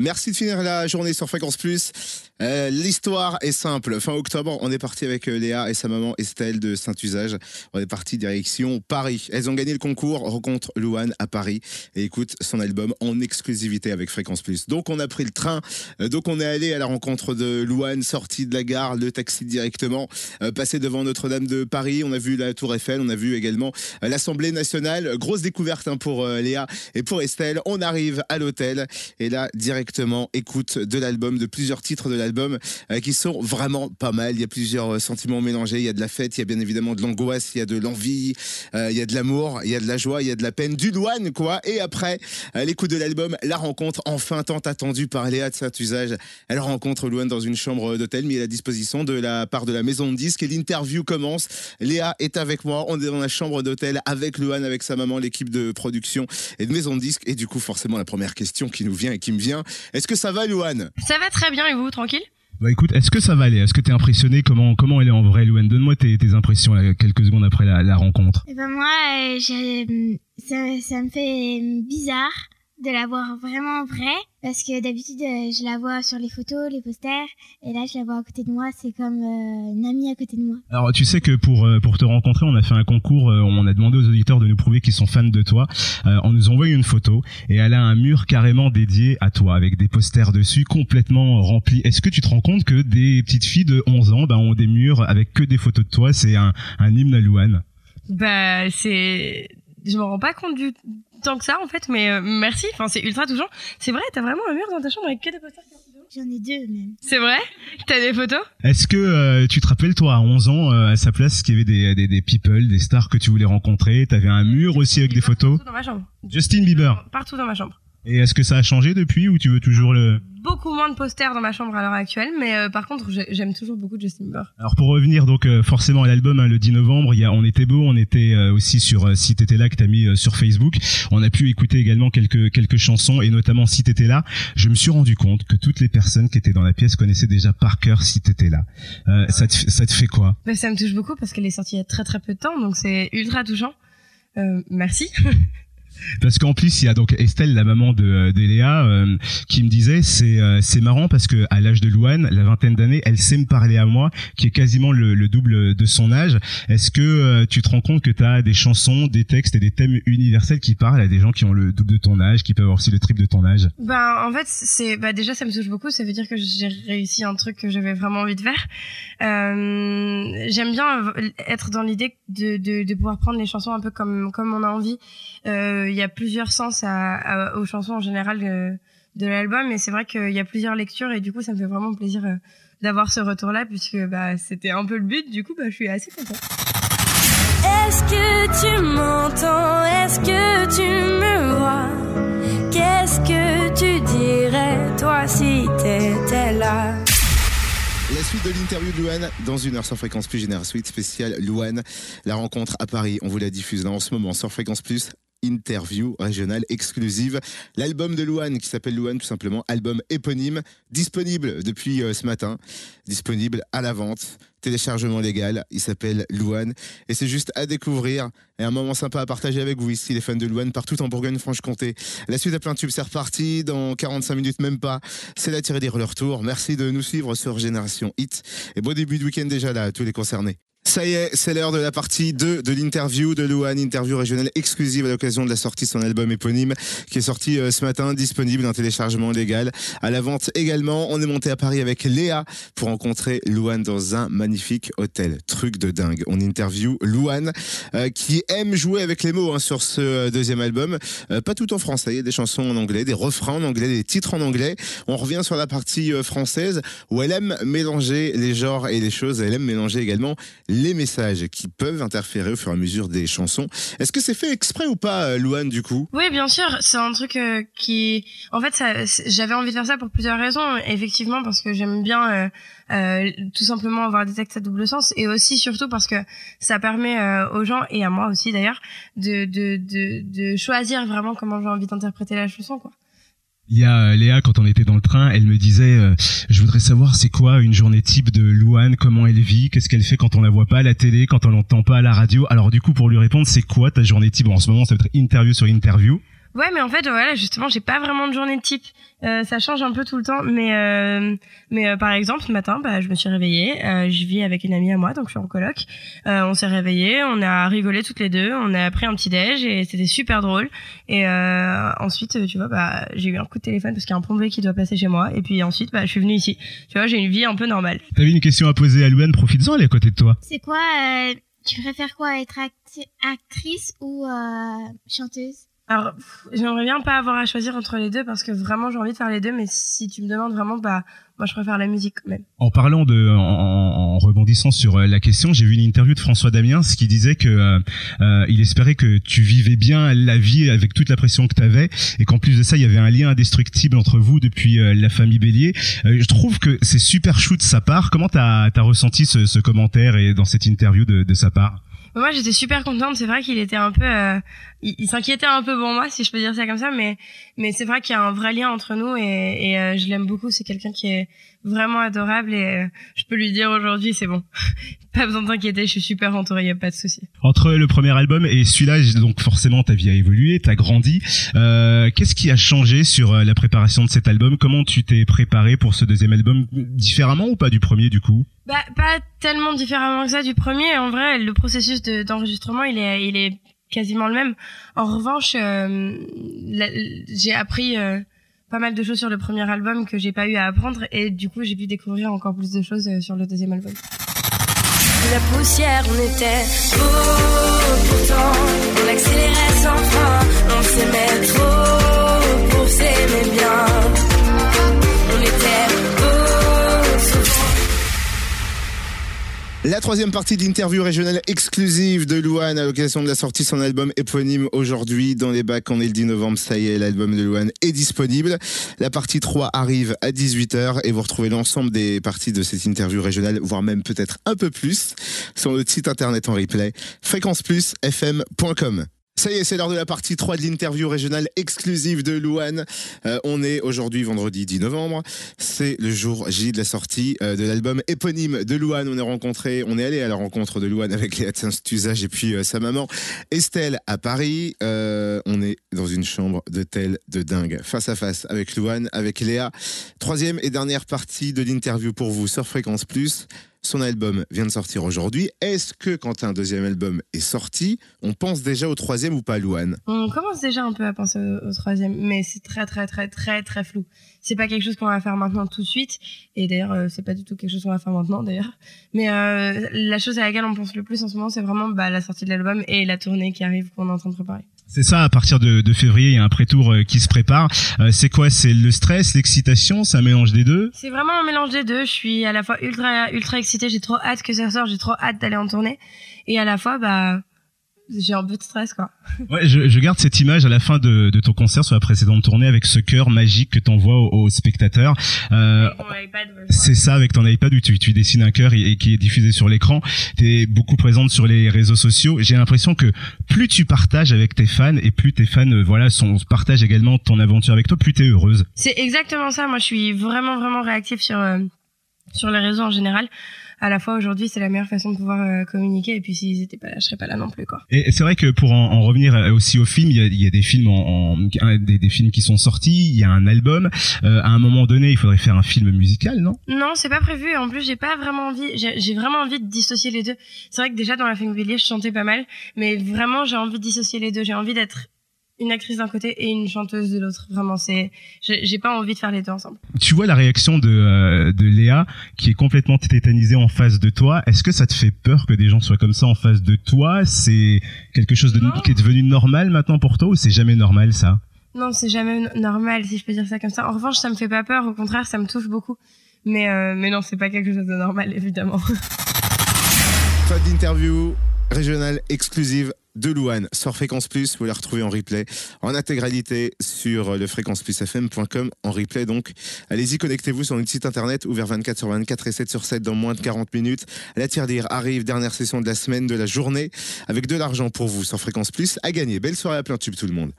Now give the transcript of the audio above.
Merci de finir la journée sur Fréquence Plus. Euh, L'histoire est simple. Fin octobre, on est parti avec euh, Léa et sa maman Estelle de Saint-Usage. On est parti direction Paris. Elles ont gagné le concours Rencontre Louane à Paris et écoute son album en exclusivité avec Fréquence Plus. Donc on a pris le train, euh, donc on est allé à la rencontre de Louane, sorti de la gare, le taxi directement, passé devant Notre-Dame de Paris. On a vu la Tour Eiffel, on a vu également l'Assemblée nationale. Grosse découverte hein, pour Léa et pour Estelle. On arrive à l'hôtel et là directement écoute de l'album, de plusieurs titres de l'album euh, qui sont vraiment pas mal. Il y a plusieurs euh, sentiments mélangés. Il y a de la fête, il y a bien évidemment de l'angoisse, il y a de l'envie, euh, il y a de l'amour, il y a de la joie, il y a de la peine, du douane quoi. Et après l'écoute de l'album, la rencontre enfin tant attendue par Léa de Saint-Usage. Elle rencontre Louane dans une chambre d'hôtel mise à la disposition de la part de la maison de disques et l'interview commence. Léa est avec moi, on est dans la chambre d'hôtel avec Louane, avec sa maman, l'équipe de production et de maison de disques. Et du coup, forcément, la première question qui nous vient et qui me vient, est-ce que ça va Louane? Ça va très bien et vous, tranquille? Bah écoute, est-ce que ça va aller? Est-ce que t'es impressionné? Comment comment elle est en vrai, Louane? Donne-moi tes, tes impressions là, quelques secondes après la, la rencontre. Et ben moi, euh, j'ai- ça, ça me fait bizarre de la voir vraiment en vrai parce que d'habitude euh, je la vois sur les photos, les posters et là je la vois à côté de moi, c'est comme euh, une amie à côté de moi. Alors tu sais que pour euh, pour te rencontrer, on a fait un concours, euh, on a demandé aux auditeurs de nous prouver qu'ils sont fans de toi. Euh, on nous envoie une photo et elle a un mur carrément dédié à toi avec des posters dessus complètement remplis. Est-ce que tu te rends compte que des petites filles de 11 ans bah, ont des murs avec que des photos de toi? C'est un un hymne à Louane. Bah, c'est. Je me rends pas compte du tant que ça, en fait, mais euh, merci. Enfin, c'est ultra touchant. C'est vrai, t'as vraiment un mur dans ta chambre avec que des posters J'en ai deux même. C'est vrai? T'as des photos? Est-ce que euh, tu te rappelles toi à 11 ans euh, à sa place qu'il y avait des, des des people, des stars que tu voulais rencontrer? T'avais un mur aussi avec des photos? Partout dans ma chambre. Justin Bieber. Partout dans ma chambre. Et est-ce que ça a changé depuis ou tu veux toujours le Beaucoup moins de posters dans ma chambre à l'heure actuelle, mais euh, par contre, j'ai- j'aime toujours beaucoup Justin Bieber. Alors pour revenir donc euh, forcément à l'album hein, le 10 novembre, il y a on était beau, on était euh, aussi sur euh, si t'étais là que t'as mis euh, sur Facebook. On a pu écouter également quelques quelques chansons et notamment si t'étais là. Je me suis rendu compte que toutes les personnes qui étaient dans la pièce connaissaient déjà par cœur si t'étais là. Euh, ça te ça te fait quoi? Mais ça me touche beaucoup parce qu'elle est sortie il y a très très peu de temps, donc c'est ultra touchant. Euh, merci. Parce qu'en plus il y a donc Estelle, la maman de, euh, d'Eléa, euh, qui me disait c'est euh, c'est marrant parce que à l'âge de Louane, la vingtaine d'années, elle sait me parler à moi, qui est quasiment le, le double de son âge. Est-ce que euh, tu te rends compte que tu as des chansons, des textes et des thèmes universels qui parlent à des gens qui ont le double de ton âge, qui peuvent avoir aussi le triple de ton âge? Ben en fait c'est bah déjà ça me touche beaucoup. Ça veut dire que j'ai réussi un truc que j'avais vraiment envie de faire. Euh, j'aime bien être dans l'idée de, de, de pouvoir prendre les chansons un peu comme comme on a envie. Euh, il y a plusieurs sens à, à- aux chansons en général de, de l'album et c'est vrai qu'il y a plusieurs lectures et du coup ça me fait vraiment plaisir euh, d'avoir ce retour là puisque bah c'était un peu le but. Du coup bah je suis assez contente. Est-ce que tu m'entends? Est-ce que tu me vois? Qu'est-ce que tu dirais toi si t'étais là? La suite de l'interview de Louane dans une heure sur Fréquence Plus Général Suite spéciale Louane. La rencontre à Paris, on vous la diffuse là en ce moment sur Fréquence Plus. Interview régionale exclusive. L'album de Louane qui s'appelle Louane tout simplement, album éponyme, disponible depuis euh, ce matin, disponible à la vente, téléchargement légal, il s'appelle Louane et c'est juste à découvrir et un moment sympa à partager avec vous ici les fans de Louane partout en Bourgogne-Franche-Comté. La suite à plein tube c'est reparti dans 45 minutes même pas. C'est la tirée des le retour. Merci de nous suivre sur Génération Hit et bon début de week-end déjà là à tous les concernés. Ça y est, c'est l'heure de la partie 2 de l'interview de Louane, interview régionale exclusive à l'occasion de la sortie de son album éponyme qui est sorti euh, ce matin, disponible en téléchargement légal, à la vente également. On est monté à Paris avec Léa pour rencontrer Louane dans un magnifique hôtel. Truc de dingue. On interview Louane euh, qui aime jouer avec les mots hein, sur ce euh, deuxième album. Pas tout en français, il y a des chansons en anglais, des refrains en anglais, des titres en anglais. On revient sur la partie française où elle aime mélanger les genres et les choses. Elle aime mélanger également les messages qui peuvent interférer au fur et à mesure des chansons. Est-ce que c'est fait exprès ou pas, euh, Louane, du coup? Oui, bien sûr, c'est un truc euh, qui, en fait, j'avais envie de faire ça pour plusieurs raisons. Effectivement, parce que j'aime bien euh, euh, tout simplement avoir des textes à double sens, et aussi surtout parce que ça permet aux gens et à moi aussi d'ailleurs de de de, de choisir vraiment comment j'ai envie d'interpréter la chanson, quoi. Il y a euh, Léa, quand on était dans le train, elle me disait euh, Je voudrais savoir c'est quoi une journée type de Louane, comment elle vit, qu'est-ce qu'elle fait quand on la voit pas à la télé, quand on l'entend pas à la radio. Alors du coup, pour lui répondre, c'est quoi ta journée type? Bon, En ce moment, ça va être interview sur interview. Ouais, mais en fait, voilà, justement, j'ai pas vraiment de journée type. Euh, ça change un peu tout le temps, mais euh, mais euh, par exemple, ce matin, bah, je me suis réveillée. Euh, je vis avec une amie à moi, donc je suis en coloc. Euh, on s'est réveillés, on a rigolé toutes les deux, on a pris un petit déj et c'était super drôle. Et euh, ensuite, tu vois, bah, j'ai eu un coup de téléphone parce qu'il y a un plombier qui doit passer chez moi. Et puis ensuite, bah, je suis venue ici. Tu vois, j'ai une vie un peu normale. T'avais une question à poser à Louane, profites-en, elle est à côté de toi. C'est quoi euh, Tu préfères quoi Être actrice ou euh, chanteuse? Alors, j'aimerais bien pas avoir à choisir entre les deux parce que vraiment j'ai envie de faire les deux, mais si tu me demandes vraiment, bah, moi je préfère la musique quand même. En parlant de, en, rebondissant sur euh, la question, j'ai vu une interview de François Damiens qui disait que euh, euh, il espérait que tu vivais bien la vie avec toute la pression que tu avais et qu'en plus de ça, il y avait un lien indestructible entre vous depuis euh, la famille Bélier. Je trouve que c'est super chou de sa part. Comment t'as as ressenti ce, ce commentaire et dans cette interview de sa part? Moi j'étais super contente, c'est vrai qu'il était un peu, euh, il, il s'inquiétait un peu pour moi si je peux dire ça comme ça, mais mais c'est vrai qu'il y a un vrai lien entre nous et, et euh, je l'aime beaucoup. C'est quelqu'un qui est vraiment adorable et euh, je peux lui dire aujourd'hui c'est bon, pas besoin de t'inquiéter, je suis super entourée, y a pas de souci. Entre le premier album et celui-là, donc forcément ta vie a évolué, t'as grandi. Euh, Qu'est-ce qui a changé sur euh, la préparation de cet album? Comment tu t'es préparé pour ce deuxième album? Différemment ou pas du premier du coup? Bah, pas tellement différemment que ça du premier. En vrai, le processus de- d'enregistrement, il est, il est quasiment le même. En revanche, euh, j'ai appris euh, pas mal de choses sur le premier album que j'ai pas eu à apprendre et du coup, j'ai pu découvrir encore plus de choses euh, sur le deuxième album. La troisième partie d'interview régionale exclusive de Louane à l'occasion de la sortie de son album éponyme aujourd'hui dans les bacs. On est le 10 novembre, ça y est, l'album de Louane est disponible. La partie 3 arrive à 18h et vous retrouvez l'ensemble des parties de cette interview régionale, voire même peut-être un peu plus, sur notre site internet en replay, fréquenceplusfm.com. Ça y est, c'est l'heure de la partie 3 de l'interview régionale exclusive de Louane. Euh, on est aujourd'hui vendredi 10 novembre. C'est le jour J de la sortie euh, de l'album éponyme de Louane. On est rencontré, on est allé à la rencontre de Louane avec Léa Saint-Usage et puis euh, sa maman Estelle à Paris. On est dans une chambre d'hôtel de dingue, face à face avec Louane, avec Léa. Troisième et dernière partie de l'interview pour vous sur Fréquence Plus. Son album vient de sortir aujourd'hui. Est-ce que quand un deuxième album est sorti, on pense déjà au troisième ou pas, Louane? On commence déjà un peu à penser au, troisième, mais c'est très très très très très flou. C'est pas quelque chose qu'on va faire maintenant tout de suite, et d'ailleurs euh, c'est pas du tout quelque chose qu'on va faire maintenant d'ailleurs. Mais euh, la chose à laquelle on pense le plus en ce moment, c'est vraiment bah, la sortie de l'album et la tournée qui arrive qu'on est en train de préparer. C'est ça, à partir de, de février, il y a un pré-tour euh, qui se prépare. Euh, c'est quoi? C'est le stress, l'excitation? C'est un mélange des deux? C'est vraiment un mélange des deux. Je suis à la fois ultra ultra excitée, j'ai trop hâte que ça sorte, j'ai trop hâte d'aller en tournée, et à la fois bah j'ai un peu de stress quoi. Ouais, je, je garde cette image à la fin de, de ton concert sur la précédente tournée avec ce cœur magique que t'envoies aux, aux spectateurs. Euh, Avec mon iPad, ouais, c'est ça avec ton iPad où tu, dessines un cœur et, et qui est diffusé sur l'écran. Tu es beaucoup présente sur les réseaux sociaux. J'ai l'impression que plus tu partages avec tes fans et plus tes fans euh, voilà sont partagent également ton aventure avec toi, plus tu es heureuse. C'est exactement ça. Moi, je suis vraiment, vraiment réactive sur, euh, sur les réseaux en général. À la fois, aujourd'hui, c'est la meilleure façon de pouvoir euh, communiquer. Et puis, s'ils étaient pas là, je serais pas là non plus, quoi. Et c'est vrai que pour en, en revenir euh, aussi au film, il y a, il y a des films en, en- des, des films qui sont sortis, il y a un album. Euh, à un moment donné, il faudrait faire un film musical, non? Non, c'est pas prévu. En plus, j'ai pas vraiment envie. J'ai vraiment envie de dissocier les deux. C'est vrai que déjà dans la famille Bélier, je chantais pas mal, mais vraiment, j'ai envie de dissocier les deux. J'ai envie d'être une actrice d'un côté et une chanteuse de l'autre. Vraiment, c'est. J'ai j'ai pas envie de faire les deux ensemble. Tu vois la réaction de, euh, de Léa qui est complètement tétanisée en face de toi. Est-ce que ça te fait peur que des gens soient comme ça en face de toi? C'est quelque chose de, qui est devenu normal maintenant pour toi ou c'est jamais normal ça? Non, c'est jamais normal, si je peux dire ça comme ça. En revanche, ça me fait pas peur. Au contraire, ça me touche beaucoup. Mais, euh, mais non, c'est pas quelque chose de normal, évidemment. Fin d'interview régionale exclusive de Louane sur Fréquence Plus. Vous la retrouvez en replay en intégralité sur le fréquenceplusfm.com en replay. Donc, allez-y, connectez-vous sur notre site internet ouvert 24 sur 24 et 7 sur 7 dans moins de 40 minutes. La tirelire arrive, dernière session de la semaine, de la journée, avec de l'argent pour vous sur Fréquence Plus à gagner. Belle soirée à plein tube tout le monde.